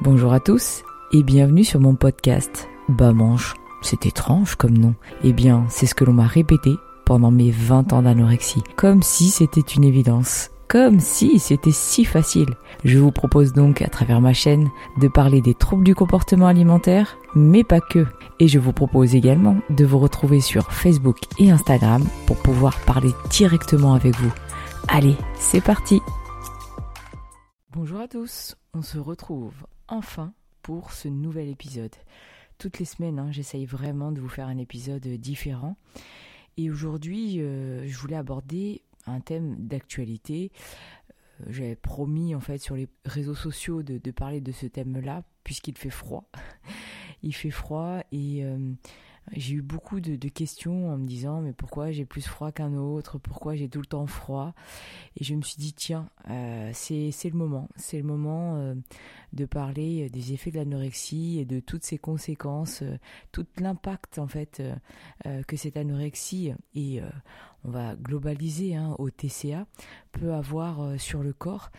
Bonjour à tous et bienvenue sur mon podcast. Bah manche, c'est étrange comme nom. Eh bien, c'est ce que l'on m'a répété pendant mes 20 ans d'anorexie. Comme si c'était une évidence. Comme si c'était si facile. Je vous propose donc à travers ma chaîne de parler des troubles du comportement alimentaire, mais pas que. Et je vous propose également de vous retrouver sur Facebook et Instagram pour pouvoir parler directement avec vous. Allez, c'est parti Bonjour à tous, on se retrouve enfin pour ce nouvel épisode. Toutes les semaines, hein, j'essaye vraiment de vous faire un épisode différent. Et aujourd'hui, euh, je voulais aborder un thème d'actualité. Euh, j'avais promis en fait sur les réseaux sociaux de, parler de ce thème-là, puisqu'il fait froid. Il fait froid et euh, j'ai eu beaucoup de, questions en me disant mais pourquoi j'ai plus froid qu'un autre, pourquoi j'ai tout le temps froid? Et je me suis dit tiens, euh, c'est le moment, c'est le moment euh, de parler des effets de l'anorexie et de toutes ses conséquences, euh, tout l'impact en fait que cette anorexie et on va globaliser hein, au TCA peut avoir sur le corps.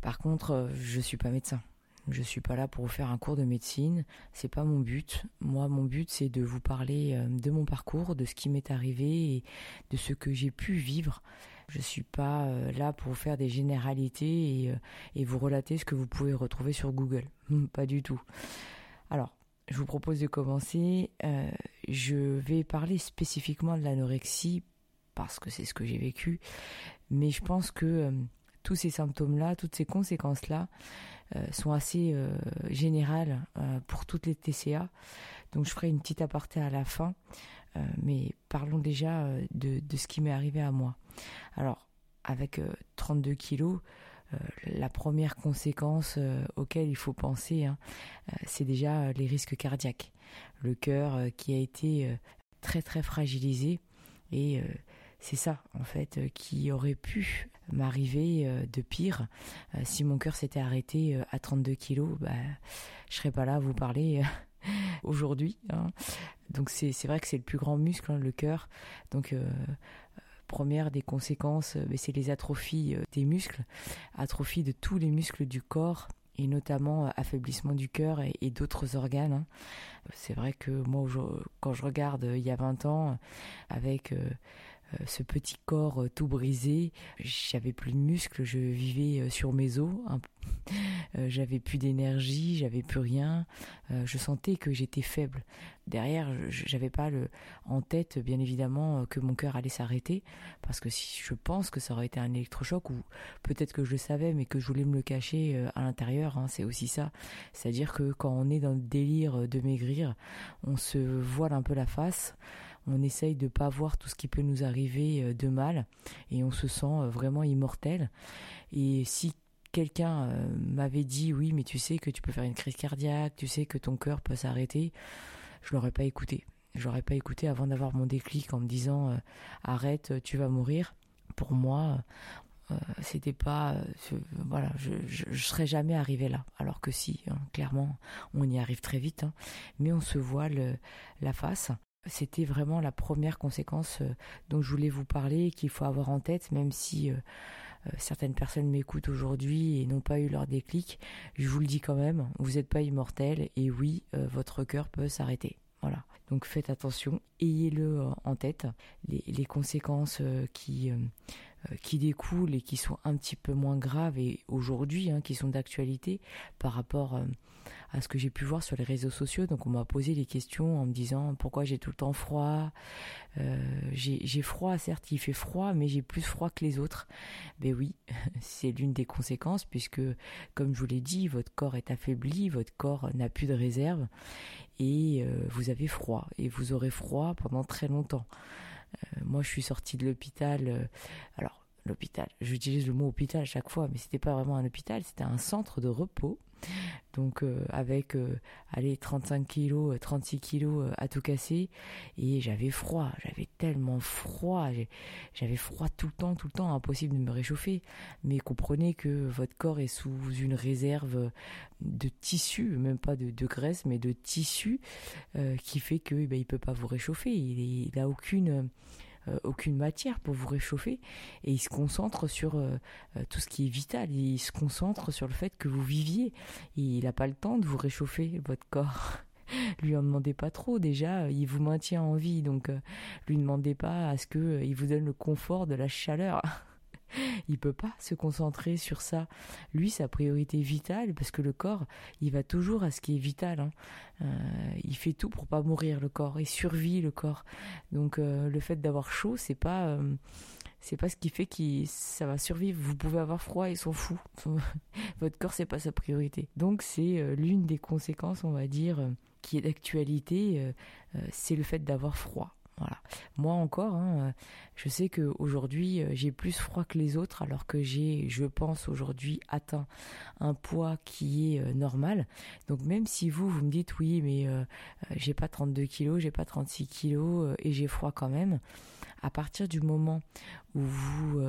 Par contre, je suis pas médecin. Je suis pas là pour vous faire un cours de médecine, c'est pas mon but. Moi, mon but, c'est de vous parler euh, de mon parcours, de ce qui m'est arrivé et de ce que j'ai pu vivre. Je suis pas euh, là pour vous faire des généralités euh, et, vous relater ce que vous pouvez retrouver sur Google. Pas du tout. Alors, je vous propose de commencer. je vais parler spécifiquement de l'anorexie parce que c'est ce que j'ai vécu, mais je pense que tous ces symptômes-là, toutes ces conséquences-là, euh, sont assez euh, générales euh, pour toutes les TCA. Donc je ferai une petite aparté à la fin, mais parlons déjà de, ce qui m'est arrivé à moi. Alors, avec 32 kilos, la première conséquence auquel il faut penser, hein, c'est déjà les risques cardiaques. Le cœur qui a été très très fragilisé et c'est ça en fait qui aurait pu m'arriver euh, de pire. Euh, si mon cœur s'était arrêté euh, à 32 kilos, bah, je serais pas là à vous parler aujourd'hui. Hein. Donc c'est vrai que c'est le plus grand muscle, hein, le cœur. Donc première des conséquences, c'est les atrophies des muscles, atrophie de tous les muscles du corps et notamment affaiblissement du cœur et, d'autres organes. Hein. C'est vrai que moi, quand je regarde il y a 20 ans, avec euh, ce petit corps euh, tout brisé. J'avais plus de muscles, je vivais euh, sur mes os. j'avais plus d'énergie, j'avais plus rien. je sentais que j'étais faible. Derrière, j'avais pas le en tête, bien évidemment, que mon cœur allait s'arrêter, parce que si je pense que ça aurait été un électrochoc, ou peut-être que je le savais, mais que je voulais me le cacher à l'intérieur. Hein, c'est aussi ça. C'est-à-dire que quand on est dans le délire de maigrir, on se voile un peu la face on essaye de pas voir tout ce qui peut nous arriver euh, de mal et on se sent euh, vraiment immortel. Et si quelqu'un euh, m'avait dit oui, mais tu sais que tu peux faire une crise cardiaque, tu sais que ton cœur peut s'arrêter, je l'aurais pas écouté. Je pas écouté avant d'avoir mon déclic en me disant arrête, tu vas mourir. Pour moi, c'était pas voilà je, je, serais jamais arrivé là alors que si hein, clairement on y arrive très vite hein. mais on se voile la face c'était vraiment la première conséquence euh, dont je voulais vous parler qu'il faut avoir en tête, même si euh, euh, certaines personnes m'écoutent aujourd'hui et n'ont pas eu leur déclic. Je vous le dis quand même, vous n'êtes pas immortel et oui, votre cœur peut s'arrêter. Voilà. Donc faites attention, ayez-le en tête. Les, conséquences qui, qui découlent et qui sont un petit peu moins graves et aujourd'hui, hein, qui sont d'actualité par rapport à ce que j'ai pu voir sur les réseaux sociaux. Donc on m'a posé des questions en me disant pourquoi j'ai tout le temps froid. Euh, j'ai froid, certes il fait froid, mais j'ai plus froid que les autres. Ben oui, c'est l'une des conséquences puisque, comme je vous l'ai dit, votre corps est affaibli, votre corps n'a plus de réserve et euh, vous avez froid et vous aurez froid pendant très longtemps. Euh, moi je suis sortie de l'hôpital. alors l'hôpital. J'utilise le mot hôpital à chaque fois, mais c'était pas vraiment un hôpital, c'était un centre de repos. Donc euh, avec euh, allez 35 kilos, 36 euh, kilos à tout casser et j'avais froid, j'avais tellement froid, j'avais froid tout le temps, tout le temps, impossible de me réchauffer. Mais comprenez que votre corps est sous une réserve de tissu, même pas de, graisse, mais de tissu qui fait que eh ben, peut pas vous réchauffer. Il, il a aucune aucune matière pour vous réchauffer et il se concentre sur tout ce qui est vital. Il se concentre sur le fait que vous viviez. il n'a pas le temps de vous réchauffer votre corps. lui en demandez pas trop déjà, il vous maintient en vie donc lui demandez pas à ce que il vous donne le confort de la chaleur. il peut pas se concentrer sur ça. Lui, sa priorité vitale, parce que le corps, il va toujours à ce qui est vital. Hein. Euh, il fait tout pour pas mourir le corps, il survit le corps. Donc euh, le fait d'avoir chaud, c'est pas euh, pas ce qui fait qu'il ça va survivre. Vous pouvez avoir froid, il s'en fout. Votre corps, c'est pas sa priorité. Donc c'est l'une des conséquences, on va dire, qui est d'actualité, c'est le fait d'avoir froid. Moi encore, hein, euh, je sais que aujourd'hui euh, j'ai plus froid que les autres, alors que j'ai, je pense aujourd'hui atteint un poids qui est euh, normal. Donc même si vous vous me dites oui, mais j'ai pas 32 kilos, j'ai pas 36 kilos et j'ai froid quand même, à partir du moment où vous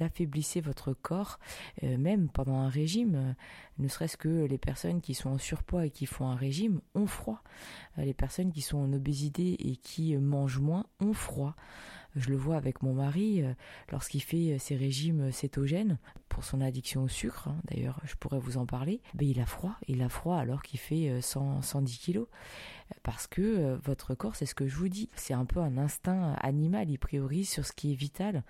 affaiblissez votre corps, même pendant un régime, ne serait-ce que les personnes qui sont en surpoids et qui font un régime ont froid. les personnes qui sont en obésité et qui mangent moins ont froid. Je le vois avec mon mari euh, lorsqu'il fait euh, ses régimes cétogènes pour son addiction au sucre. Hein, d'ailleurs, je pourrais vous en parler. Mais il a froid, il a froid alors qu'il fait 100, euh, 110 kilos. Parce que votre corps, c'est ce que je vous dis, c'est un peu un instinct animal. Il priorise sur ce qui est vital.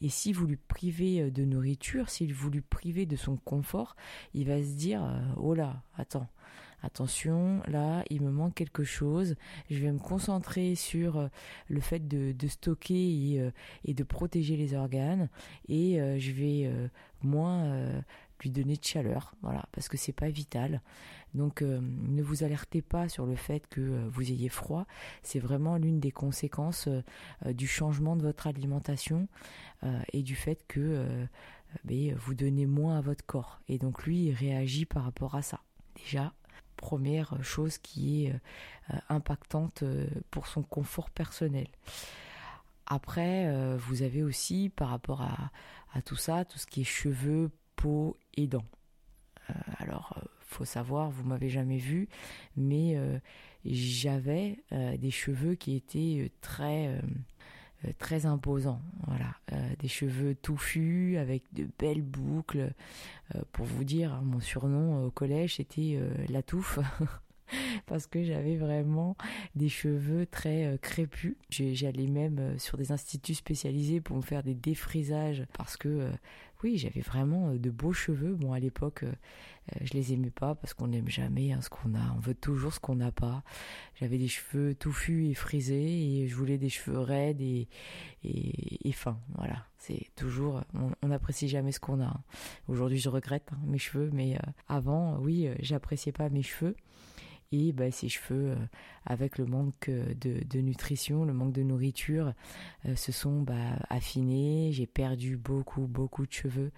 Et si vous lui privez de nourriture, si vous lui privez de son confort, il va se dire, oh là, attends, attention, là, il me manque quelque chose. Je vais me concentrer sur euh, le fait de, stocker et, euh, et, de protéger les organes et euh, je vais moins lui donner de chaleur, voilà, parce que c'est pas vital. Donc ne vous alertez pas sur le fait que vous ayez froid, c'est vraiment l'une des conséquences du changement de votre alimentation et du fait que ben, vous donnez moins à votre corps et donc lui il réagit par rapport à ça. Déjà, première chose qui est euh, impactante euh, pour son confort personnel. Après, euh, vous avez aussi par rapport à, tout ça, tout ce qui est cheveux, peau et dents. alors, faut savoir, vous m'avez jamais vu, mais j'avais des cheveux qui étaient très très imposant. Voilà, euh, des cheveux touffus avec de belles boucles. Euh, pour vous dire, mon surnom au collège c'était la touffe. parce que j'avais vraiment des cheveux très euh, crépus. J'allais même euh, sur des instituts spécialisés pour me faire des défrisages parce que euh, oui, j'avais vraiment de beaux cheveux. Bon, à l'époque, je les aimais pas parce qu'on n'aime jamais hein, ce qu'on a. On veut toujours ce qu'on n'a pas. J'avais des cheveux touffus et frisés et je voulais des cheveux raides et, et, et fins. Voilà, c'est toujours, on n'apprécie jamais ce qu'on a. Hein. Aujourd'hui, je regrette hein, mes cheveux, mais avant, oui, j'appréciais pas mes cheveux et bah, ses cheveux euh, avec le manque de, de, nutrition, le manque de nourriture euh, se sont bah, affinés, j'ai perdu beaucoup beaucoup de cheveux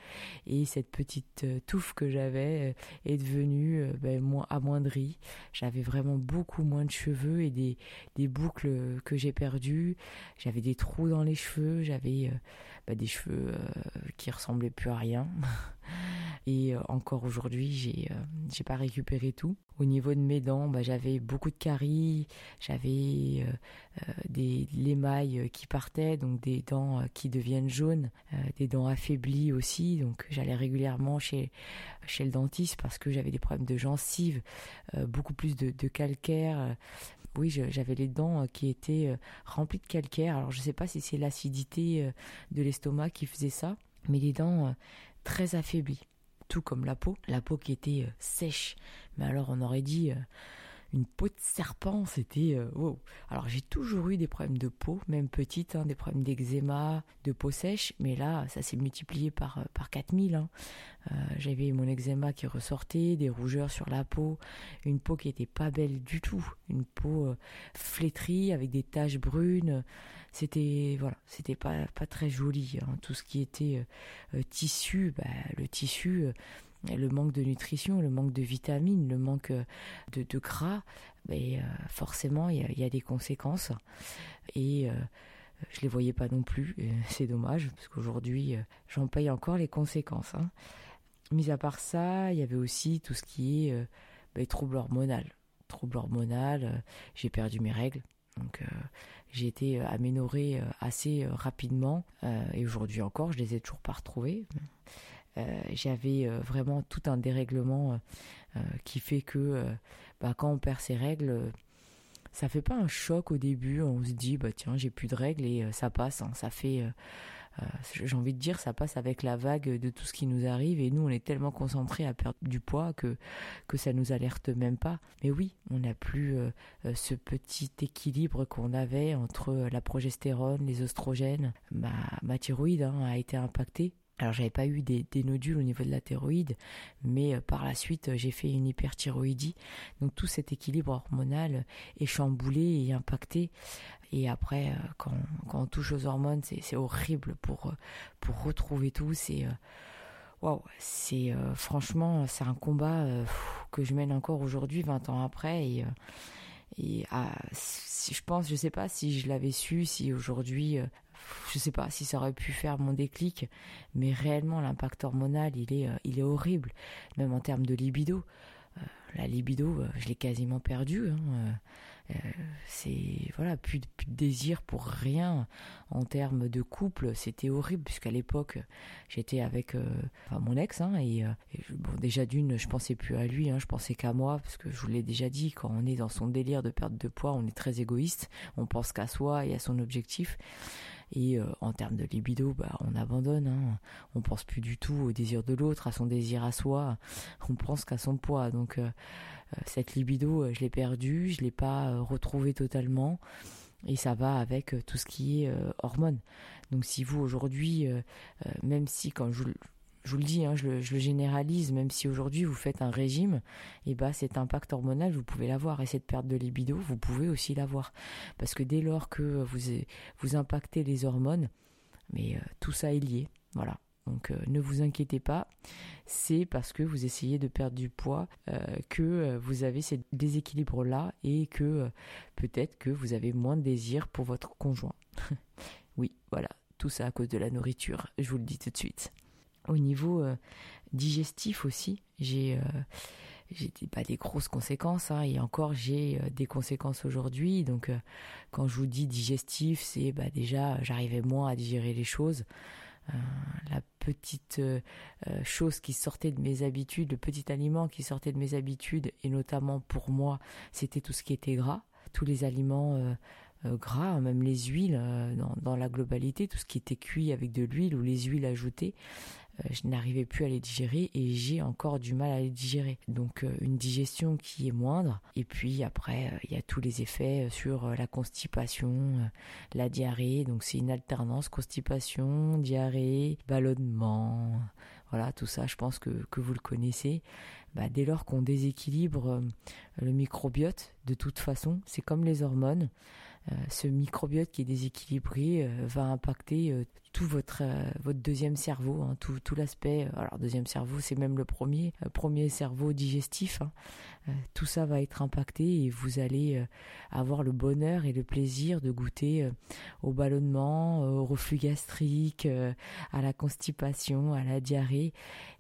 et cette petite euh, touffe que j'avais est devenue bah, amoindrie. J'avais vraiment beaucoup moins de cheveux et des, des boucles que j'ai perdues, j'avais des trous dans les cheveux, j'avais bah, des cheveux qui ressemblaient plus à rien. Et euh, encore aujourd'hui, j'ai euh, j'ai pas récupéré tout. Au niveau de mes dents, bah, j'avais beaucoup de caries, j'avais euh, des l'émail qui partait, donc des dents qui deviennent jaunes, des dents affaiblies aussi. Donc j'allais régulièrement chez chez le dentiste parce que j'avais des problèmes de gencives, beaucoup plus de, calcaire. Oui, j'avais les dents qui étaient remplies de calcaire. Alors je sais pas si c'est l'acidité de l'estomac qui faisait ça, mais les dents très affaiblies tout comme la peau, la peau qui était euh, sèche. Mais alors on aurait dit euh, une peau de serpent, c'était euh. Alors j'ai toujours eu des problèmes de peau, même petite, hein, des problèmes d'eczéma, de peau sèche, mais là ça s'est multiplié par euh, par 4000. Hein. Euh, J'avais mon eczéma qui ressortait, des rougeurs sur la peau, une peau qui était pas belle du tout, une peau flétrie avec des taches brunes. C'était voilà, c'était pas pas très joli. Hein. Tout ce qui était tissu, bah, le tissu le manque de nutrition, le manque de vitamines, le manque euh, de, gras, mais euh, forcément il y a, des conséquences. Et euh, je les voyais pas non plus. C'est dommage parce qu'aujourd'hui j'en paye encore les conséquences. Hein. Mis à part ça, il y avait aussi tout ce qui est bah, trouble hormonal. Trouble hormonal, j'ai perdu mes règles. Donc j'ai été aménorée assez rapidement et aujourd'hui encore, je les ai toujours pas retrouvés. J'avais vraiment tout un dérèglement qui fait que bah, quand on perd ses règles, ça fait pas un choc au début. On se dit bah tiens j'ai plus de règles et ça passe. Hein. Ça fait euh, j'ai envie de dire, ça passe avec la vague de tout ce qui nous arrive et nous, on est tellement concentrés à perdre du poids que que ça nous alerte même pas. Mais oui, on n'a plus euh, euh, ce petit équilibre qu'on avait entre la progestérone, les oestrogènes. Ma, ma thyroïde hein, a été impactée alors j'avais pas eu des, nodules au niveau de la thyroïde, mais euh, par la suite j'ai fait une hyperthyroïdie. Donc tout cet équilibre hormonal est chamboulé et impacté. Et après, euh, quand, on touche aux hormones, c'est horrible pour euh, pour retrouver tout. C'est waouh, c'est franchement c'est un combat que je mène encore aujourd'hui, 20 ans après. Et ah, je pense, je sais pas si je l'avais su, si aujourd'hui je sais pas si ça aurait pu faire mon déclic, mais réellement l'impact hormonal, il est, euh, il est horrible, même en termes de libido. Euh, la libido, euh, je l'ai quasiment perdue. Hein. c'est voilà, plus, de désir pour rien en termes de couple. C'était horrible puisqu'à l'époque j'étais avec enfin, mon ex hein, et, bon déjà d'une, je pensais plus à lui, hein, je pensais qu'à moi parce que je vous l'ai déjà dit. Quand on est dans son délire de perte de poids, on est très égoïste. On pense qu'à soi et à son objectif. Et euh, en termes de libido, bah, on abandonne. Hein. On pense plus du tout au désir de l'autre, à son désir à soi. On pense qu'à son poids. Donc euh, euh, cette libido, je l'ai perdue, je l'ai pas retrouvée totalement. Et ça va avec tout ce qui est hormones. Donc si vous aujourd'hui, même si quand je je vous le dis, hein, je, le, généralise, même si aujourd'hui vous faites un régime, et eh bah cet impact hormonal, vous pouvez l'avoir, et cette perte de libido, vous pouvez aussi l'avoir, parce que dès lors que vous vous impactez les hormones, mais euh, tout ça est lié, voilà. Donc euh, ne vous inquiétez pas, c'est parce que vous essayez de perdre du poids euh, que vous avez ces déséquilibres là et que peut-être que vous avez moins de désir pour votre conjoint. oui, voilà, tout ça à cause de la nourriture, je vous le dis tout de suite. Au niveau euh, digestif aussi, j'ai euh, pas des grosses conséquences hein, et encore j'ai euh, des conséquences aujourd'hui. Donc quand je vous dis digestif, c'est bah déjà j'arrivais moins à digérer les choses. la petite chose qui sortait de mes habitudes, le petit aliment qui sortait de mes habitudes et notamment pour moi, c'était tout ce qui était gras, tous les aliments gras, même les huiles dans, la globalité, tout ce qui était cuit avec de l'huile ou les huiles ajoutées, je n'arrivais plus à les digérer et j'ai encore du mal à les digérer. Donc une digestion qui est moindre. Et puis après, il y a tous les effets sur la constipation, la diarrhée. Donc c'est une alternance constipation, diarrhée, ballonnement. Voilà, tout ça, je pense que, que vous le connaissez. Bah, dès lors qu'on déséquilibre le microbiote, de toute façon, c'est comme les hormones. Euh, ce microbiote qui est déséquilibré euh, va impacter euh, tout votre votre deuxième cerveau, hein, tout tout l'aspect. alors deuxième cerveau, c'est même le premier premier cerveau digestif. Hein. tout ça va être impacté et vous allez avoir le bonheur et le plaisir de goûter au ballonnement, au reflux gastrique, à la constipation, à la diarrhée.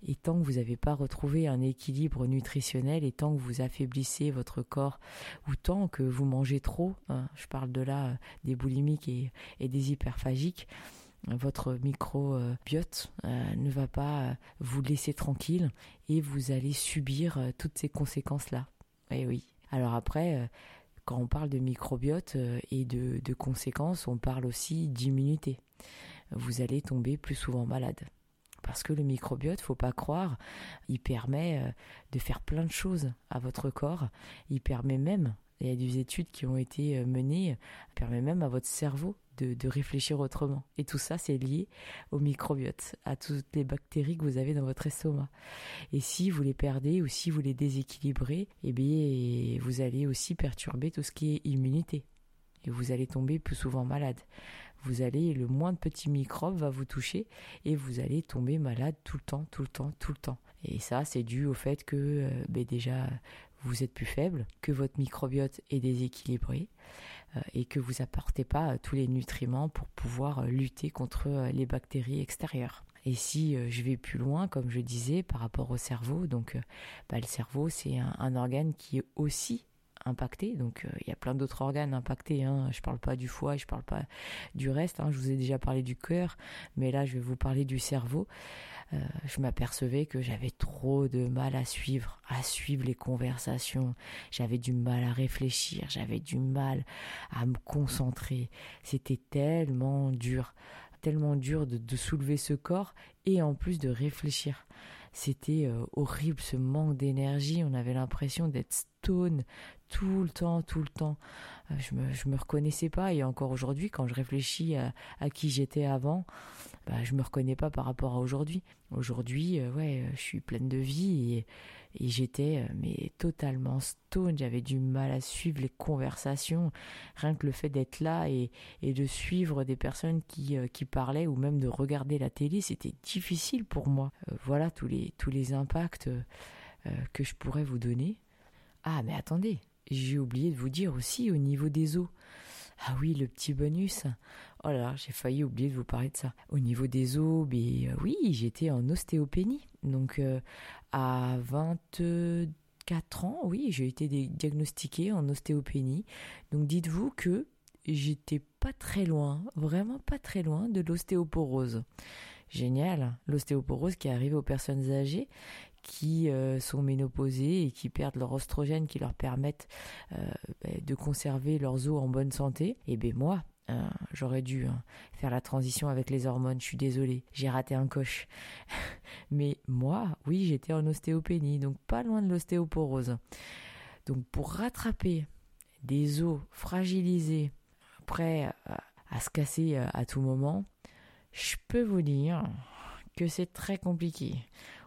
Et tant que vous n'avez pas retrouvé un équilibre nutritionnel et tant que vous affaiblissez votre corps ou tant que vous mangez trop, hein, je parle de là euh, des boulimiques et, des hyperphagiques, votre microbiote euh, ne va pas euh, vous laisser tranquille et vous allez subir toutes ces conséquences-là. Et eh oui. Alors après, quand on parle de microbiote et de, conséquences, on parle aussi d'immunité. Vous allez tomber plus souvent malade. Parce que le microbiote, faut pas croire, il permet de faire plein de choses à votre corps. Il permet même il y a des études qui ont été euh, menées, permet même à votre cerveau de, réfléchir autrement. Et tout ça, c'est lié au microbiote, à toutes les bactéries que vous avez dans votre estomac. Et si vous les perdez ou si vous les déséquilibrez, eh bien, vous allez aussi perturber tout ce qui est immunité. Et vous allez tomber plus souvent malade. Vous allez, le moins de petits microbes va vous toucher et vous allez tomber malade tout le temps, tout le temps, tout le temps. Et ça, c'est dû au fait que, euh, ben déjà, vous êtes plus faible, que votre microbiote est déséquilibré et que vous apportez pas euh, tous les nutriments pour pouvoir euh, lutter contre les bactéries extérieures. Et si je vais plus loin, comme je disais, par rapport au cerveau, donc bah, le cerveau c'est un, organe qui est aussi impacté. Donc il y a plein d'autres organes impactés. Hein. Je parle pas du foie, je parle pas du reste. Hein. Je vous ai déjà parlé du cœur, mais là je vais vous parler du cerveau. je m'apercevais que j'avais trop de mal à suivre, à suivre les conversations. J'avais du mal à réfléchir, j'avais du mal à me concentrer. C'était tellement dur tellement dur de, soulever ce corps et en plus de réfléchir. C'était euh, horrible ce manque d'énergie, on avait l'impression d'être stone tout le temps, tout le temps. Euh, je me, je me reconnaissais pas et encore aujourd'hui, quand je réfléchis à, qui j'étais avant, bah, je me reconnais pas par rapport à aujourd'hui. Aujourd'hui, euh, ouais, je suis pleine de vie et, j'étais euh, mais totalement stone. J'avais du mal à suivre les conversations. Rien que le fait d'être là et, et de suivre des personnes qui, qui parlaient ou même de regarder la télé, c'était difficile pour moi. voilà tous les tous les impacts que je pourrais vous donner. Ah mais attendez, j'ai oublié de vous dire aussi au niveau des os. Ah oui, le petit bonus. Oh là là, j'ai failli oublier de vous parler de ça. Au niveau des os, ben, euh, oui, j'étais en ostéopénie. Donc euh, à 24 ans, oui, j'ai été diagnostiquée en ostéopénie. Donc dites-vous que j'étais pas très loin, vraiment pas très loin de l'ostéoporose. Génial, l'ostéoporose qui arrive aux personnes âgées qui euh, sont ménopausées et qui perdent leur oestrogène qui leur permettent euh, ben, de conserver leurs os en bonne santé. Et ben moi, hein, j'aurais dû hein, faire la transition avec les hormones. Je suis désolée, j'ai raté un coche. Mais moi, oui, j'étais en ostéopénie, donc pas loin de l'ostéoporose. Donc pour rattraper des os fragilisés, prêts à se casser euh, à tout moment, je peux vous dire que c'est très compliqué.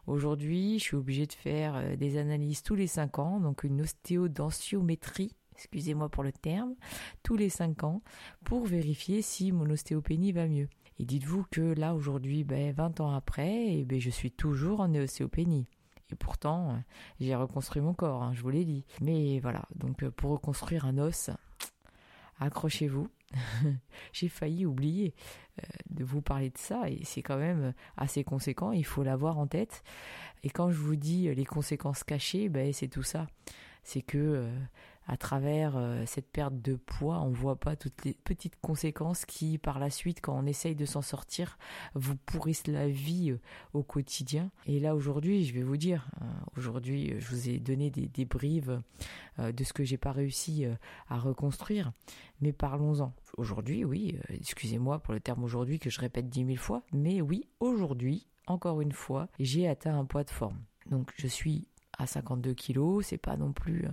Aujourd'hui, je suis obligée de faire euh, des analyses tous les 5 ans, donc une ostéodentiométrie, excusez-moi pour le terme, tous les 5 ans, pour vérifier si mon ostéopénie va mieux. Et dites-vous que là, aujourd'hui, ben, 20 ans après, eh ben, je suis toujours en ostéopénie. Et pourtant, euh, j'ai reconstruit mon corps, hein, je vous l'ai dit. Mais voilà, donc euh, pour reconstruire un os, accrochez-vous. J'ai failli oublier euh, de vous parler de ça et c'est quand même assez conséquent, il faut l'avoir en tête. Et quand je vous dis les conséquences cachées, ben c'est tout ça. C'est que euh, à travers euh, cette perte de poids, on voit pas toutes les petites conséquences qui, par la suite, quand on essaye de s'en sortir, vous pourrissent la vie euh, au quotidien. Et là, aujourd'hui, je vais vous dire, hein, aujourd'hui, je vous ai donné des, des brives euh, de ce que j'ai pas réussi à reconstruire, mais parlons-en. Aujourd'hui, oui, excusez-moi pour le terme aujourd'hui que je répète dix mille fois, mais oui, aujourd'hui, encore une fois, j'ai atteint un poids de forme. Donc je suis à 52 kilos, c'est pas non plus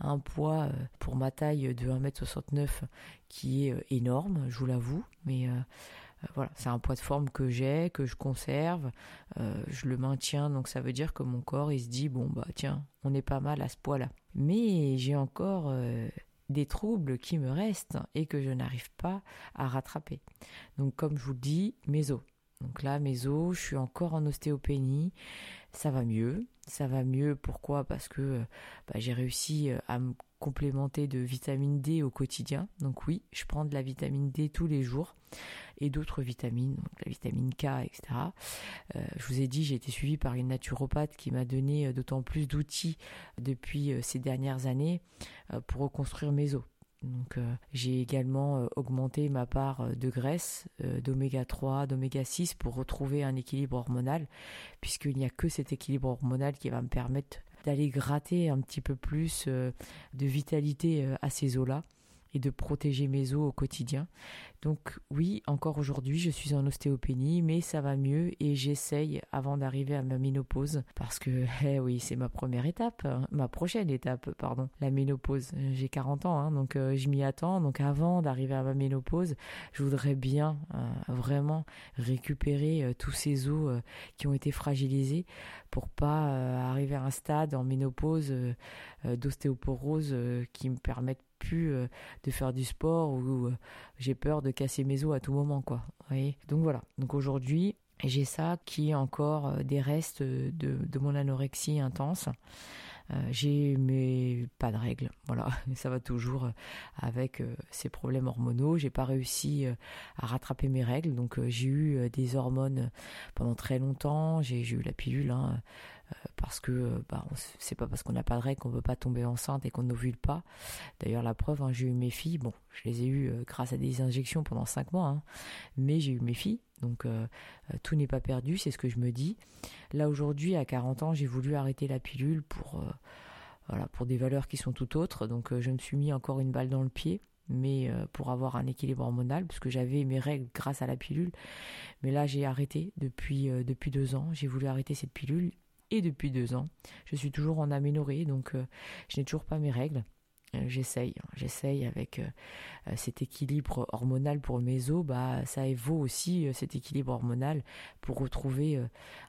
un poids euh, pour ma taille de 1m69 qui est euh, énorme, je vous l'avoue, mais euh, voilà, c'est un poids de forme que j'ai, que je conserve, je le maintiens, donc ça veut dire que mon corps il se dit bon bah tiens, on est pas mal à ce poids-là. Mais j'ai encore des troubles qui me restent et que je n'arrive pas à rattraper. Donc comme je vous le dis, mes os. Donc là, mes os, je suis encore en ostéopénie, ça va mieux, ça va mieux. Pourquoi? Parce que bah, j'ai réussi euh, à me complémenter de vitamine D au quotidien. Donc oui, je prends de la vitamine D tous les jours et d'autres vitamines, la vitamine K, etc. Euh, je vous ai dit, j'ai été suivie par une naturopathe qui m'a donné euh, d'autant plus d'outils depuis ces dernières années pour reconstruire mes os. Donc euh, j'ai également euh, augmenté ma part euh, de graisse, d'oméga 3, d'oméga 6 pour retrouver un équilibre hormonal, puisqu'il n'y a que cet équilibre hormonal qui va me permettre d'aller gratter un petit peu plus de vitalité à ces os-là et de protéger mes os au quotidien. Donc oui, encore aujourd'hui, je suis en ostéopénie, mais ça va mieux et j'essaye avant d'arriver à ma ménopause parce que eh oui, c'est ma première étape, hein, ma prochaine étape, pardon, la ménopause. J'ai 40 ans, hein, donc euh, je m'y attends. Donc avant d'arriver à ma ménopause, je voudrais bien euh, vraiment récupérer euh, tous ces os qui ont été fragilisés pour pas arriver à un stade en ménopause d'ostéoporose qui me permette plus euh, de faire du sport ou euh, j'ai peur de casser mes os à tout moment quoi. Donc voilà. Donc aujourd'hui, j'ai ça qui est encore euh, des restes de, mon anorexie intense. j'ai mais pas de règles, voilà, ça va toujours avec ces problèmes hormonaux. J'ai pas réussi à rattraper mes règles, donc j'ai eu des hormones pendant très longtemps. J'ai eu la pilule hein, parce que bah, c'est pas parce qu'on n'a pas de règles qu'on peut pas tomber enceinte et qu'on n'ovule pas. D'ailleurs, la preuve, hein, j'ai eu mes filles. Bon, je les ai eues grâce à des injections pendant cinq mois, hein, mais j'ai eu mes filles. Donc tout n'est pas perdu, c'est ce que je me dis. Là aujourd'hui, à 40 ans, j'ai voulu arrêter la pilule pour voilà, pour des valeurs qui sont tout autres. Donc euh, je me suis mis encore une balle dans le pied mais euh, pour avoir un équilibre hormonal, puisque j'avais mes règles grâce à la pilule. Mais là, j'ai arrêté depuis euh, depuis deux ans. J'ai voulu arrêter cette pilule et depuis deux ans, je suis toujours en aménorrhée, donc je n'ai toujours pas mes règles. J'essaye, hein. j'essaye avec cet équilibre hormonal pour mes os, bah ça vaut aussi cet équilibre hormonal pour retrouver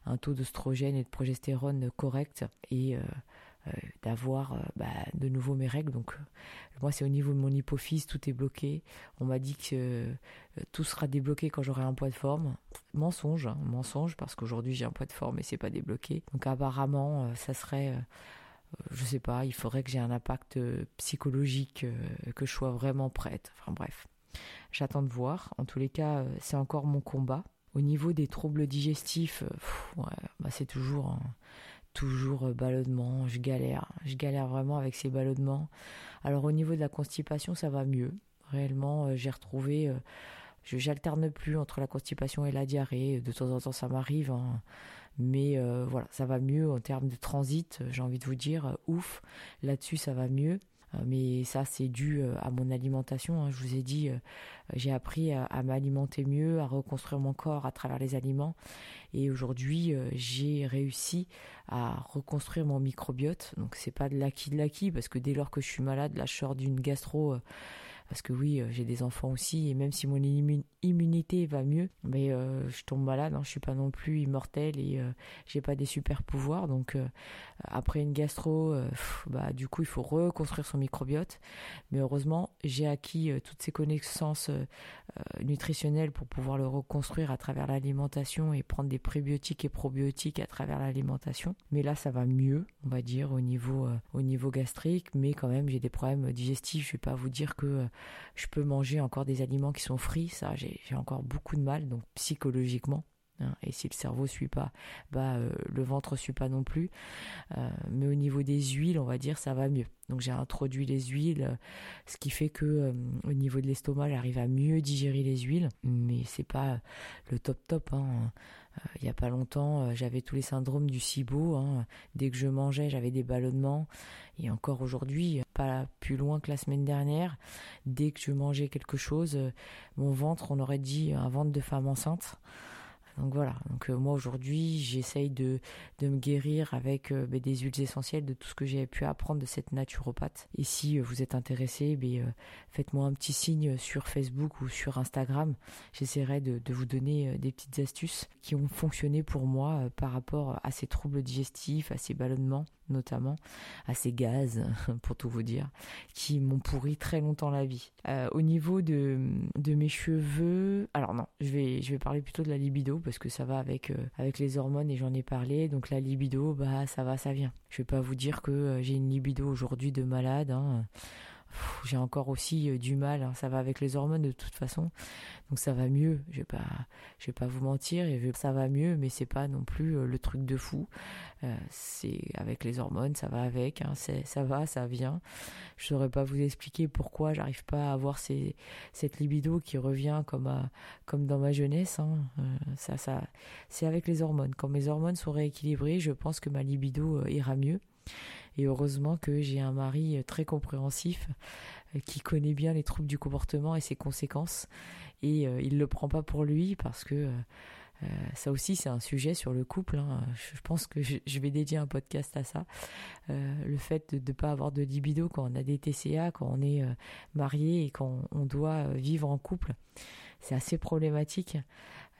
un taux d'oestrogène et de progestérone correct et euh, d'avoir euh, bah, de nouveau mes règles. Donc euh, moi c'est au niveau de mon hypophyse, tout est bloqué. On m'a dit que tout sera débloqué quand j'aurai un poids de forme. Mensonge, hein, mensonge parce qu'aujourd'hui j'ai un poids de forme et c'est pas débloqué. Donc apparemment ça serait je sais pas, il faudrait que j'ai un impact psychologique, que je sois vraiment prête. Enfin bref, j'attends de voir. En tous les cas, c'est encore mon combat. Au niveau des troubles digestifs, bah c'est toujours toujours euh, ballonnement, je galère, je galère vraiment avec ces ballonnements. Alors au niveau de la constipation, ça va mieux. Réellement, euh, j'ai retrouvé, euh, j'alterne plus entre la constipation et la diarrhée. De temps en temps, ça m'arrive, hein. mais voilà, ça va mieux en termes de transit. J'ai envie de vous dire, ouf, là-dessus, ça va mieux. Euh, mais ça c'est dû euh, à mon alimentation. Hein. Je vous ai dit, euh, j'ai appris à, m'alimenter mieux, à reconstruire mon corps à travers les aliments. Et aujourd'hui, j'ai réussi à reconstruire mon microbiote. Donc c'est pas de l'acquis de l'acquis parce que dès lors que je suis malade, là je d'une gastro parce que oui, j'ai des enfants aussi et même si mon immunité va mieux, mais je tombe malade. Hein, je suis pas non plus immortel et j'ai pas des super pouvoirs. Donc après une gastro, bah du coup il faut reconstruire son microbiote. Mais heureusement, j'ai acquis euh, toutes ces connaissances euh, euh, nutritionnelles pour pouvoir le reconstruire à travers l'alimentation et prendre des prébiotiques et probiotiques à travers l'alimentation. Mais là, ça va mieux, on va dire, au niveau, au niveau gastrique. Mais quand même, j'ai des problèmes digestifs. Je vais pas vous dire que je peux manger encore des aliments qui sont frits. Ça, j'ai encore beaucoup de mal. Donc, psychologiquement, Hein, et si le cerveau suit pas, bah euh, le ventre suit pas non plus. Euh, mais au niveau des huiles, on va dire ça va mieux. Donc j'ai introduit les huiles, ce qui fait que euh, au niveau de l'estomac, j'arrive à mieux digérer les huiles. Mais c'est pas le top top. Hein. il y a pas longtemps, j'avais tous les syndromes du SIBO. Hein. Dès que je mangeais, j'avais des ballonnements. Et encore aujourd'hui, pas plus loin que la semaine dernière, dès que je mangeais quelque chose, mon ventre, on aurait dit un ventre de femme enceinte. Donc voilà. Donc euh, moi aujourd'hui, j'essaye de me guérir avec euh, ben, des huiles essentielles, de tout ce que j'ai pu apprendre de cette naturopathe. Et si euh, vous êtes intéressé, ben, faites-moi un petit signe sur Facebook ou sur Instagram. J'essaierai de vous donner des petites astuces qui ont fonctionné pour moi par rapport à ces troubles digestifs, à ces ballonnements notamment, à ces gaz, pour tout vous dire, qui m'ont pourri très longtemps la vie. Euh, au niveau de, de mes cheveux, alors non, je vais, parler plutôt de la libido parce que ça va avec, euh, avec les hormones et j'en ai parlé. Donc la libido, bah ça va, ça vient. Je vais pas vous dire que euh, j'ai une libido aujourd'hui de malade. Hein j'ai encore aussi euh, du mal. Hein. Ça va avec les hormones de toute façon, donc ça va mieux. Je vais pas, je vais pas vous mentir. Et ça va mieux, mais c'est pas non plus euh, le truc de fou. Euh, c'est avec les hormones, ça va avec. Hein. Ça va, ça vient. Je saurais pas vous expliquer pourquoi j'arrive pas à avoir cette libido qui revient comme à, comme dans ma jeunesse. Hein. ça, ça, c'est avec les hormones. Quand mes hormones sont rééquilibrées, je pense que ma libido ira mieux. Et heureusement que j'ai un mari euh, très compréhensif euh, qui connaît bien les troubles du comportement et ses conséquences. Et euh, il le prend pas pour lui parce que ça aussi c'est un sujet sur le couple. Hein. Je pense que je, vais dédier un podcast à ça. le fait de ne pas avoir de libido quand on a des TCA, quand on est marié et quand on doit vivre en couple, c'est assez problématique.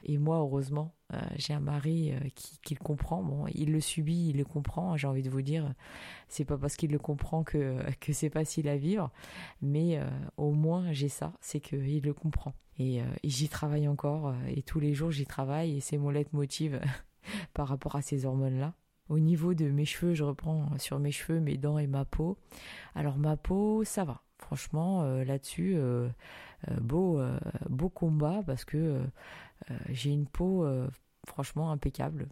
Et moi, heureusement, euh, j'ai un mari euh, qui, le comprend. Bon, il le subit, il le comprend. J'ai envie de vous dire, c'est pas parce qu'il le comprend que c'est facile à vivre, mais euh, au moins j'ai ça, c'est qu'il le comprend. Et, et j'y travaille encore. et tous les jours j'y travaille. Et c'est mon leitmotiv par rapport à ces hormones-là. Au niveau de mes cheveux, je reprends sur mes cheveux, mes dents et ma peau. Alors ma peau, ça va. Franchement, là-dessus, beau, beau combat parce que j'ai une peau franchement impeccable.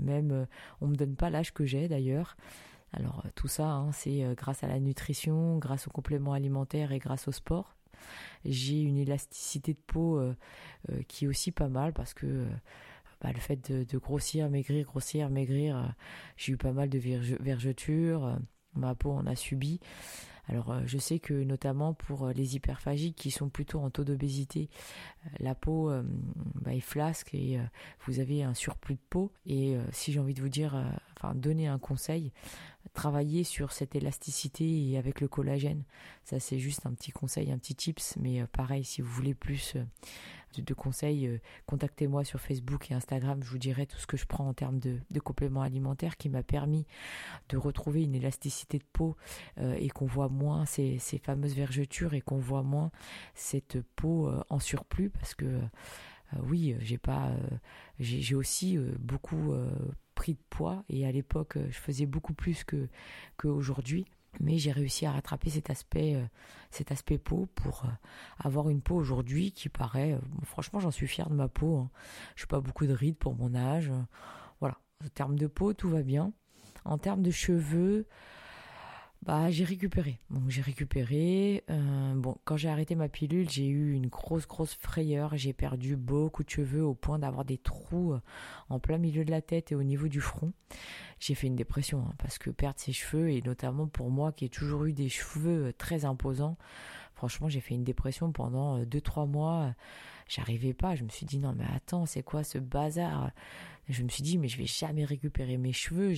même on me donne pas l'âge que j'ai d'ailleurs. Alors tout ça, hein, c'est grâce à la nutrition, grâce aux compléments alimentaires et grâce au sport. J'ai une élasticité de peau qui est aussi pas mal parce que bah, le fait de, grossir, maigrir, grossir, maigrir, j'ai eu pas mal de vergetures, ma peau en a subi. Alors euh, je sais que notamment pour euh, les hyperphagiques qui sont plutôt en taux d'obésité, euh, la peau bah, est flasque et vous avez un surplus de peau. Et si j'ai envie de vous dire, enfin donner un conseil, travailler sur cette élasticité et avec le collagène. Ça c'est juste un petit conseil, un petit tips, mais pareil si vous voulez plus de, conseils, contactez-moi sur Facebook et Instagram. Je vous dirai tout ce que je prends en termes de, compléments alimentaires qui m'a permis de retrouver une élasticité de peau et qu'on voit moins ces, fameuses vergetures et qu'on voit moins cette peau euh, en surplus parce que euh, oui, j'ai pas, euh, j'ai aussi beaucoup pris de poids et à l'époque je faisais beaucoup plus que qu'aujourd'hui mais j'ai réussi à rattraper cet aspect cet aspect peau pour avoir une peau aujourd'hui qui paraît franchement j'en suis fier de ma peau hein. je suis pas beaucoup de rides pour mon âge. Voilà. En termes de peau tout va bien. En termes de cheveux bah j'ai récupéré. Donc j'ai récupéré. Euh, bon, quand j'ai arrêté ma pilule, j'ai eu une grosse grosse frayeur. J'ai perdu beaucoup de cheveux au point d'avoir des trous euh, en plein milieu de la tête et au niveau du front. J'ai fait une dépression hein, parce que perdre ses cheveux et notamment pour moi qui ai toujours eu des cheveux euh, très imposants, franchement j'ai fait une dépression pendant deux trois mois. J'arrivais pas. Je me suis dit non mais attends c'est quoi ce bazar? Je me suis dit mais je vais jamais récupérer mes cheveux.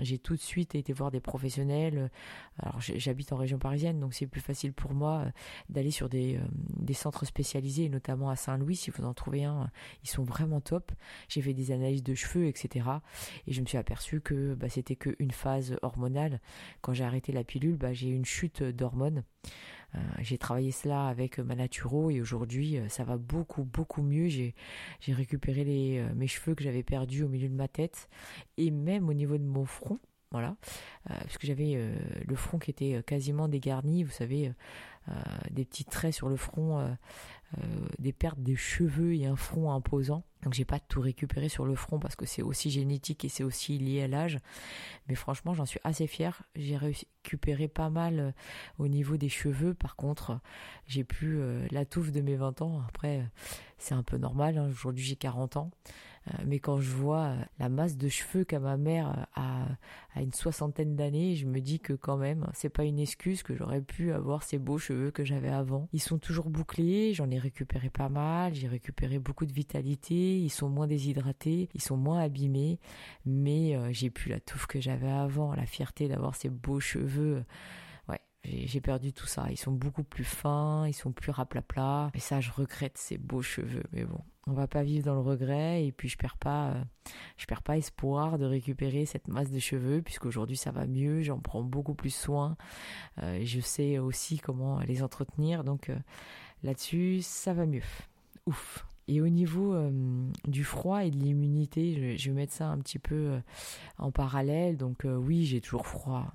J'ai tout de suite été voir des professionnels. Alors j'habite en région parisienne, donc c'est plus facile pour moi euh, d'aller sur des, euh, centres spécialisés, notamment à Saint-Louis, si vous en trouvez un, ils sont vraiment top. J'ai fait des analyses de cheveux, etc. Et je me suis aperçu que bah, c'était qu'une phase hormonale. Quand j'ai arrêté la pilule, bah, j'ai eu une chute d'hormones. Euh, j'ai travaillé cela avec ma naturo et aujourd'hui ça va beaucoup beaucoup mieux. J'ai récupéré mes cheveux que j'avais perdus au milieu de ma tête et même au niveau de mon front voilà, euh, parce que j'avais euh, le front qui était euh, quasiment dégarni, vous savez, des petits traits sur le front, des pertes de cheveux et un front imposant. Donc j'ai pas tout récupéré sur le front parce que c'est aussi génétique et c'est aussi lié à l'âge. Mais franchement, j'en suis assez fier. J'ai récupéré pas mal euh, au niveau des cheveux. Par contre, j'ai plus euh, la touffe de mes 20 ans. Après, c'est un peu normal. Hein. Aujourd'hui, j'ai 40 ans. Euh, mais quand je vois la masse de cheveux qu'a ma mère à, à une soixantaine d'années, je me dis que quand même, c'est pas une excuse que j'aurais pu avoir ces beaux cheveux que j'avais avant. Ils sont toujours bouclés. J'en ai récupéré pas mal. J'ai récupéré beaucoup de vitalité ils sont moins déshydratés, ils sont moins abîmés, mais euh, j'ai plus la touffe que j'avais avant, la fierté d'avoir ces beaux cheveux. Ouais, j'ai perdu tout ça. Ils sont beaucoup plus fins, ils sont plus raplapla. Et ça, je regrette ces beaux cheveux. Mais bon, on va pas vivre dans le regret. Et puis je perds pas, euh, je perds pas espoir de récupérer cette masse de cheveux puisqu'aujourd'hui ça va mieux. J'en prends beaucoup plus soin. Euh, je sais aussi comment les entretenir. Donc là-dessus, ça va mieux. Ouf. Et au niveau euh, du froid et de l'immunité, je, vais mettre ça un petit peu euh, en parallèle. Donc euh, oui, j'ai toujours froid.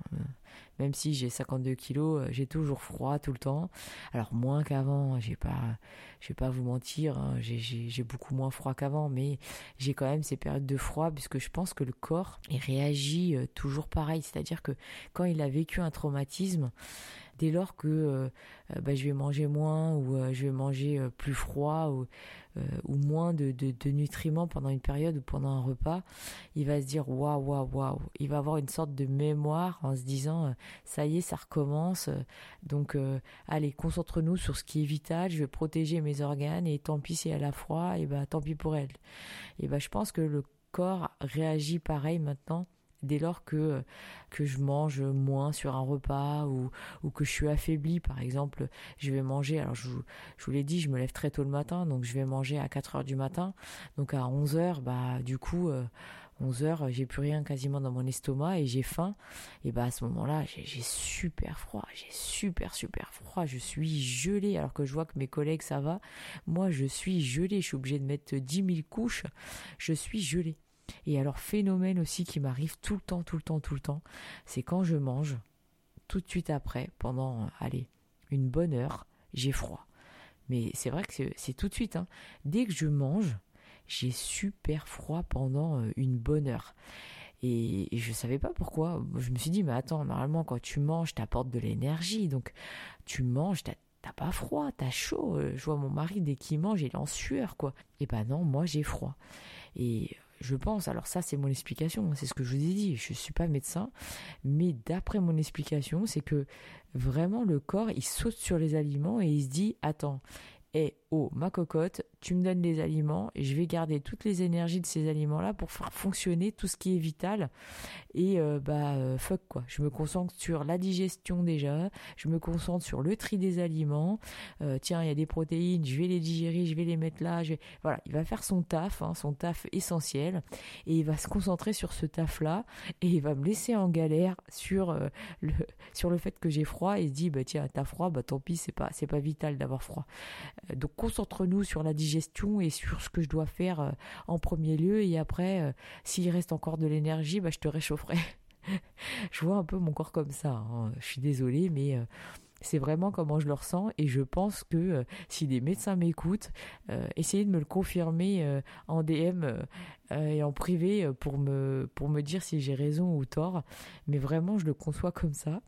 même si j'ai 52 kilos, j'ai toujours froid tout le temps. Alors moins qu'avant, j'ai pas, je vais pas vous mentir, hein, j'ai beaucoup moins froid qu'avant, mais j'ai quand même ces périodes de froid puisque je pense que le corps réagit toujours pareil. C'est-à-dire que quand il a vécu un traumatisme, dès lors que euh, euh, bah, je vais manger moins ou euh, je vais manger plus froid ou, moins de, nutriments pendant une période ou pendant un repas, il va se dire waouh waouh waouh. Il va avoir une sorte de mémoire en se disant ça y est ça recommence. Donc allez concentre-nous sur ce qui est vital. Je vais protéger mes organes et tant pis si elle a froid et bah tant pis pour elle. Et bah je pense que le corps réagit pareil maintenant dès lors que que je mange moins sur un repas ou ou que je suis affaibli par exemple je vais manger alors je, je vous l'ai dit je me lève très tôt le matin donc je vais manger à 4 heures du matin. Donc à 11 heures bah du coup 11 euh, heures j'ai plus rien quasiment dans mon estomac et j'ai faim. Et bah à ce moment-là j'ai super froid j'ai super super froid je suis gelé alors que je vois que mes collègues ça va moi je suis gelé je suis obligé de mettre 10 000 couches je suis gelé et alors phénomène aussi qui m'arrive tout le temps, tout le temps, tout le temps, c'est quand je mange, tout de suite après, pendant, allez, une bonne heure, j'ai froid. Mais c'est vrai que c'est tout de suite. Hein. Dès que je mange, j'ai super froid pendant euh, une bonne heure. Et, je savais pas pourquoi. Je me suis dit, mais attends, normalement, quand tu manges, t'apportes de l'énergie. Donc, tu manges, t'as t'as pas froid, t'as chaud. Euh, je vois mon mari dès qu'il mange, il est en sueur, quoi. Et ben non, moi j'ai froid. Et je pense, alors ça c'est mon explication, c'est ce que je vous ai dit, je suis pas médecin, mais d'après mon explication, c'est que vraiment le corps il saute sur les aliments et il se dit attends, hé oh ma cocotte, tu me donnes des aliments et je vais garder toutes les énergies de ces aliments-là pour faire fonctionner tout ce qui est vital. Et euh, bah euh, fuck quoi. Je me concentre sur la digestion déjà. Je me concentre sur le tri des aliments. Euh, tiens, il y a des protéines, je vais les digérer, je vais les mettre là. Voilà, il va faire son taf, hein, son taf essentiel, et il va se concentrer sur ce taf-là et il va me laisser en galère sur le sur le fait que j'ai froid et se dit bah tiens t'as froid, bah tant pis c'est pas c'est pas vital d'avoir froid. donc concentre-nous sur la digestion gestion et sur ce que je dois faire euh, en premier lieu et après euh, s'il reste encore de l'énergie bah je te réchaufferai je vois un peu mon corps comme ça hein. je suis désolée mais euh, c'est vraiment comment je le ressens et je pense que si des médecins m'écoutent, essayez de me le confirmer en DM et en privé pour me pour me dire si j'ai raison ou tort. Mais vraiment, je le conçois comme ça.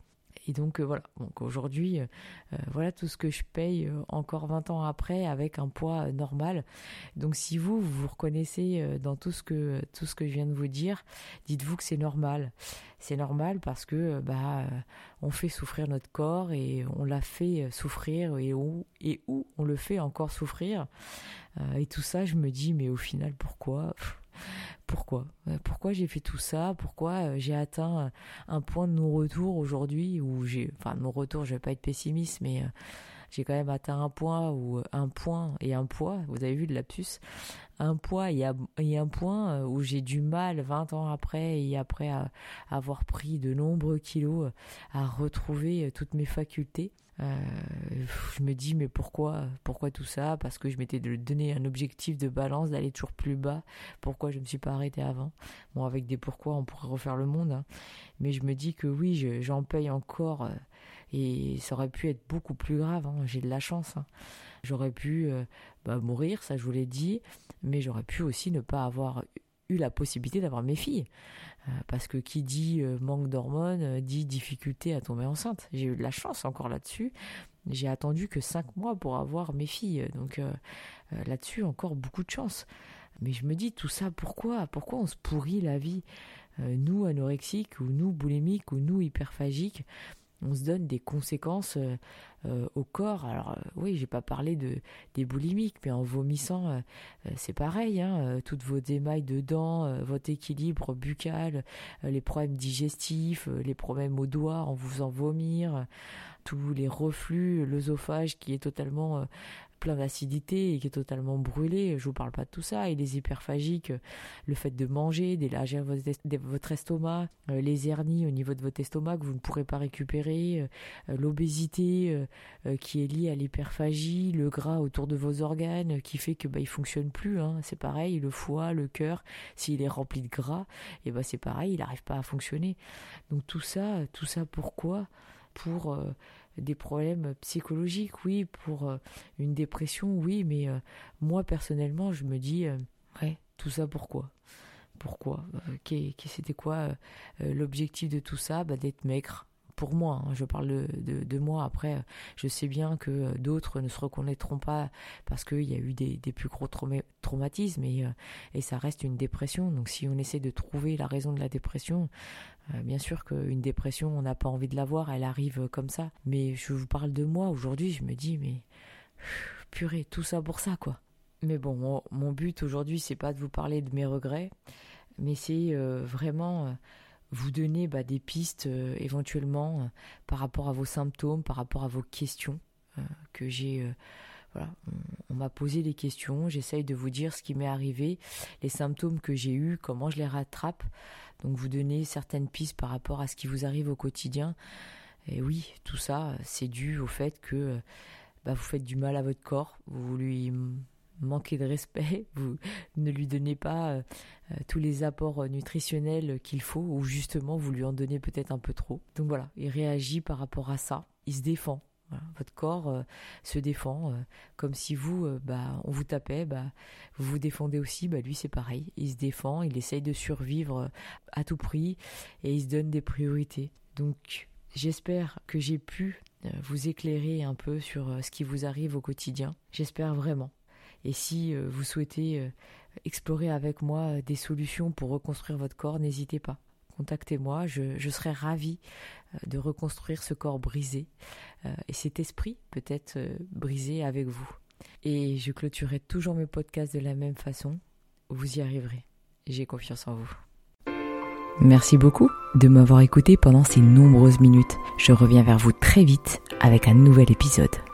Et donc euh, voilà, donc aujourd'hui, euh, euh, voilà tout ce que je paye encore 20 ans après avec un poids normal. Donc si vous vous, reconnaissez dans tout ce que je viens de vous dire, dites-vous que c'est normal. C'est normal parce que bah on fait souffrir notre corps et on l'a fait souffrir et où et où on le fait encore souffrir. et tout ça, je me dis mais au final pourquoi? Pourquoi? Euh, Pourquoi j'ai fait tout ça? Pourquoi euh, j'ai atteint euh, un point de non-retour aujourd'hui où j'ai, enfin non-retour, je vais pas être pessimiste, mais j'ai quand même atteint un point ou un point et un poids. Vous avez vu le lapsus Un poids et, un point où j'ai du mal 20 ans après et après avoir pris de nombreux kilos à retrouver toutes mes facultés. Euh, je me dis mais pourquoi pourquoi tout ça? Parce que je m'étais donné un objectif de balance d'aller toujours plus bas. Pourquoi je me suis pas arrêté avant? Bon avec des pourquoi on pourrait refaire le monde, hein. mais je me dis que oui j'en paye encore euh, et ça aurait pu être beaucoup plus grave. Hein. J'ai de la chance. Hein. J'aurais pu euh, bah, mourir, ça je vous l'ai dit, mais j'aurais pu aussi ne pas avoir eu la possibilité d'avoir mes filles. Euh, parce que qui dit euh, manque d'hormones euh, dit difficulté à tomber enceinte. J'ai eu de la chance encore là-dessus. J'ai attendu que cinq mois pour avoir mes filles. Donc là-dessus, encore beaucoup de chance. Mais je me dis tout ça, pourquoi? Pourquoi on se pourrit la vie Nous anorexiques ou nous boulimiques ou nous hyperphagiques on se donne des conséquences euh, euh, au corps. Alors euh, oui, j'ai pas parlé de des boulimiques, mais en vomissant, c'est pareil. Hein, toutes vos émailles de dents, votre équilibre buccal, les problèmes digestifs, les problèmes aux doigts en vous en vomir, tous les reflux, l'œsophage qui est totalement plein d'acidité et qui est totalement brûlé. Je vous parle pas de tout ça. Et les hyperphagiques, le fait de manger, d'élargir votre estomac, euh, les hernies au niveau de votre estomac que vous ne pourrez pas récupérer, euh, euh, l'obésité qui est liée à l'hyperphagie, le gras autour de vos organes qui fait que bah il fonctionne plus. Hein. C'est pareil, le foie, le cœur, s'il est rempli de gras, et bah c'est pareil, il n'arrive pas à fonctionner. Donc tout ça, tout ça pourquoi? Pour des problèmes psychologiques, oui, pour euh, une dépression, oui, mais euh, moi personnellement, je me dis, ouais, tout ça pourquoi? Pourquoi C'était quoi l'objectif de tout ça? Bah, D'être maigre, pour moi, hein, je parle de, de, moi. Après, je sais bien que d'autres ne se reconnaîtront pas parce qu'il y a eu des, des plus gros traumatismes et, euh, et ça reste une dépression. Donc, si on essaie de trouver la raison de la dépression, euh, bien sûr qu'une dépression, on n'a pas envie de l'avoir, elle arrive comme ça. Mais je vous parle de moi aujourd'hui, je me dis, mais purée, tout ça pour ça, quoi. Mais bon, mon, but aujourd'hui, c'est pas de vous parler de mes regrets, mais c'est euh, vraiment vous donner bah, des pistes euh, éventuellement euh, par rapport à vos symptômes, par rapport à vos questions euh, que j'ai. voilà, on, m'a posé des questions, j'essaye de vous dire ce qui m'est arrivé, les symptômes que j'ai eus, comment je les rattrape. Donc vous donner certaines pistes par rapport à ce qui vous arrive au quotidien. Et oui, tout ça, c'est dû au fait que bah, vous faites du mal à votre corps, vous lui manquez de respect, vous ne lui donnez pas euh, euh, tous les apports euh, nutritionnels qu'il faut, ou justement vous lui en donnez peut-être un peu trop. Donc voilà, il réagit par rapport à ça, il se défend. votre corps se défend, comme si vous, bah, on vous tapait, bah, vous vous défendez aussi. Bah, lui, c'est pareil. Il se défend, il essaye de survivre à tout prix et il se donne des priorités. Donc, j'espère que j'ai pu vous éclairer un peu sur ce qui vous arrive au quotidien. J'espère vraiment. Et si vous souhaitez explorer avec moi des solutions pour reconstruire votre corps, n'hésitez pas contactez-moi, je, serai ravie euh, de reconstruire ce corps brisé euh, et cet esprit peut-être euh, brisé avec vous. Et je clôturerai toujours mes podcasts de la même façon. Vous y arriverez. J'ai confiance en vous. Merci beaucoup de m'avoir écouté pendant ces nombreuses minutes. Je reviens vers vous très vite avec un nouvel épisode.